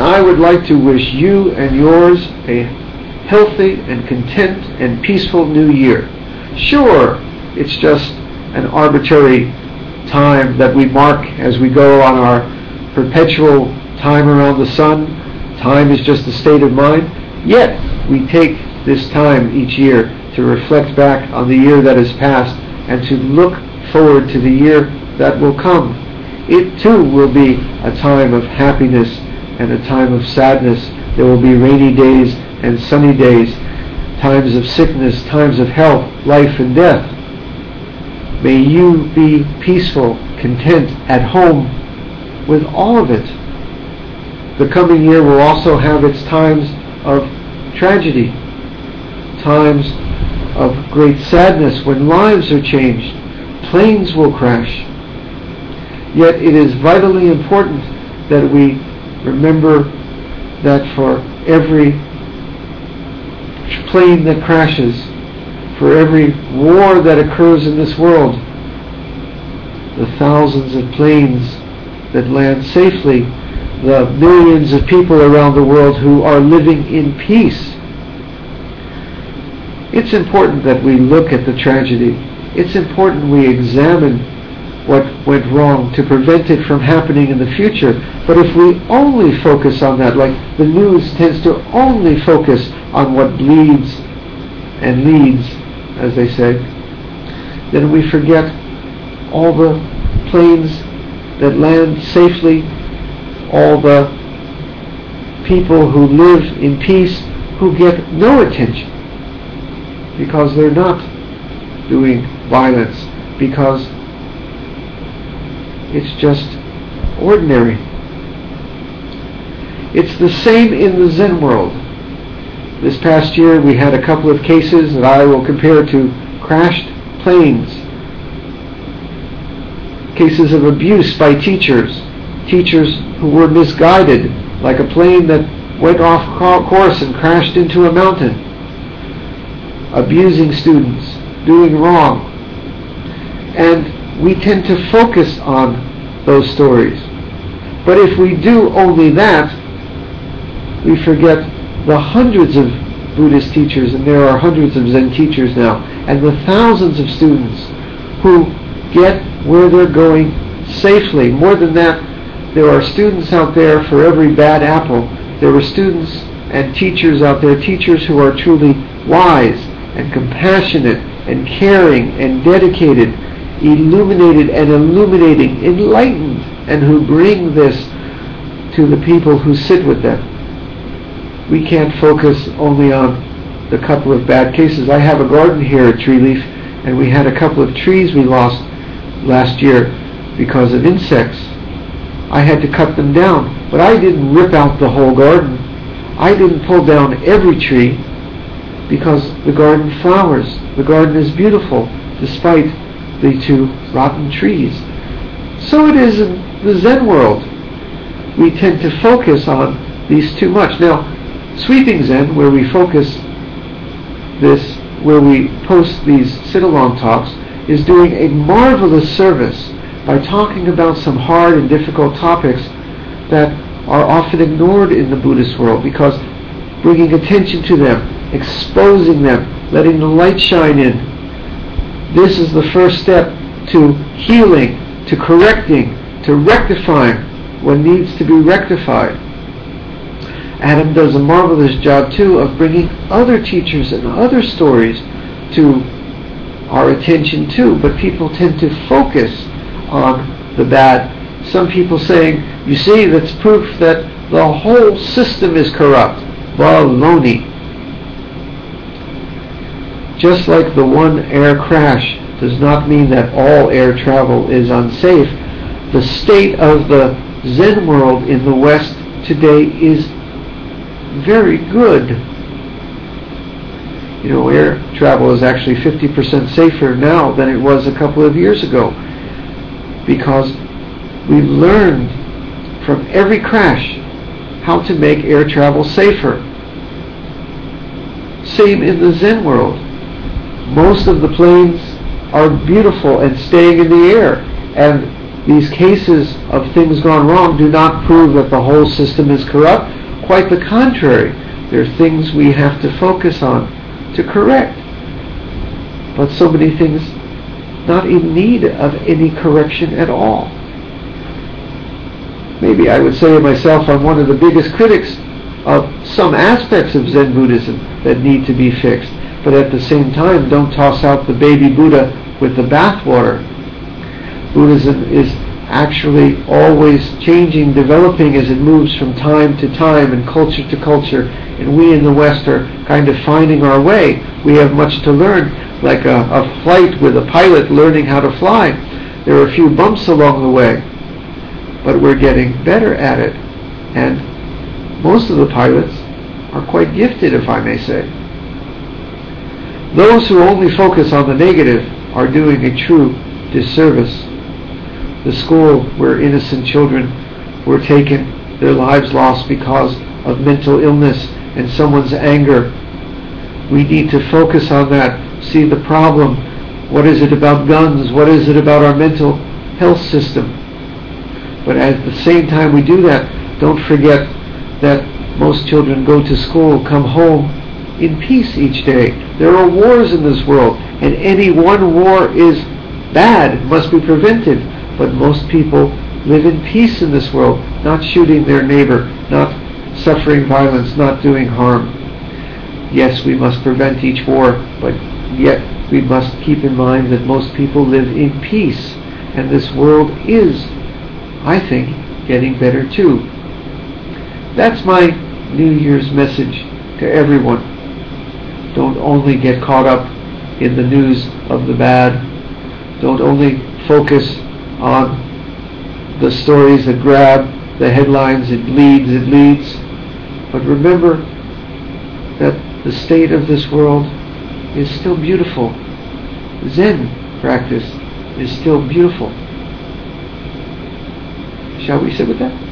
I would like to wish you and yours a healthy and content and peaceful new year. Sure, it's just an arbitrary time that we mark as we go on our perpetual time around the sun. Time is just a state of mind. Yet, we take this time each year to reflect back on the year that has passed and to look forward to the year that will come. It too will be a time of happiness and a time of sadness. There will be rainy days and sunny days, times of sickness, times of health, life and death. May you be peaceful, content, at home with all of it. The coming year will also have its times of tragedy, times of great sadness when lives are changed, planes will crash. Yet it is vitally important that we remember that for every plane that crashes, for every war that occurs in this world, the thousands of planes that land safely, the millions of people around the world who are living in peace. It's important that we look at the tragedy. It's important we examine what went wrong to prevent it from happening in the future. But if we only focus on that, like the news tends to only focus on what bleeds and leads, as they say, then we forget all the planes that land safely, all the people who live in peace who get no attention because they're not doing violence, because it's just ordinary. It's the same in the Zen world. This past year we had a couple of cases that I will compare to crashed planes. Cases of abuse by teachers. Teachers who were misguided, like a plane that went off course and crashed into a mountain. Abusing students, doing wrong. And we tend to focus on those stories. But if we do only that, we forget the hundreds of Buddhist teachers, and there are hundreds of Zen teachers now, and the thousands of students who get where they're going safely. More than that, there are students out there for every bad apple. There are students and teachers out there, teachers who are truly wise and compassionate and caring and dedicated, illuminated and illuminating, enlightened, and who bring this to the people who sit with them. We can't focus only on the couple of bad cases. I have a garden here at Treeleaf, and we had a couple of trees we lost last year because of insects. I had to cut them down, but I didn't rip out the whole garden. I didn't pull down every tree because the garden flowers. The garden is beautiful despite the two rotten trees. So it is in the Zen world. We tend to focus on these too much. Now, Sweeping Zen, where we focus this, where we post these sit-along talks, is doing a marvelous service by talking about some hard and difficult topics that are often ignored in the Buddhist world because bringing attention to them, exposing them, letting the light shine in. This is the first step to healing, to correcting, to rectifying what needs to be rectified. Adam does a marvelous job too of bringing other teachers and other stories to our attention too, but people tend to focus on the bad. Some people saying, you see, that's proof that the whole system is corrupt. Baloney. Just like the one air crash does not mean that all air travel is unsafe, the state of the Zen world in the West today is very good. You know, air travel is actually 50% safer now than it was a couple of years ago because we learned from every crash how to make air travel safer. Same in the Zen world. Most of the planes are beautiful and staying in the air, and these cases of things gone wrong do not prove that the whole system is corrupt. Quite the contrary. There are things we have to focus on to correct. But so many things not in need of any correction at all. Maybe I would say to myself I'm one of the biggest critics of some aspects of Zen Buddhism that need to be fixed. But at the same time, don't toss out the baby Buddha with the bathwater. Buddhism is actually always changing, developing as it moves from time to time and culture to culture. And we in the West are kind of finding our way. We have much to learn, like a, a flight with a pilot learning how to fly. There are a few bumps along the way, but we're getting better at it. And most of the pilots are quite gifted, if I may say. Those who only focus on the negative are doing a true disservice. The school where innocent children were taken, their lives lost because of mental illness and someone's anger. We need to focus on that, see the problem. What is it about guns? What is it about our mental health system? But at the same time we do that, don't forget that most children go to school, come home in peace each day. There are wars in this world, and any one war is bad, must be prevented. But most people live in peace in this world, not shooting their neighbor, not suffering violence, not doing harm. Yes, we must prevent each war, but yet we must keep in mind that most people live in peace, and this world is, I think, getting better too. That's my New Year's message to everyone. Don't only get caught up in the news of the bad. Don't only focus on the stories that grab the headlines, it leads, it leads. But remember that the state of this world is still beautiful. Zen practice is still beautiful. Shall we sit with that?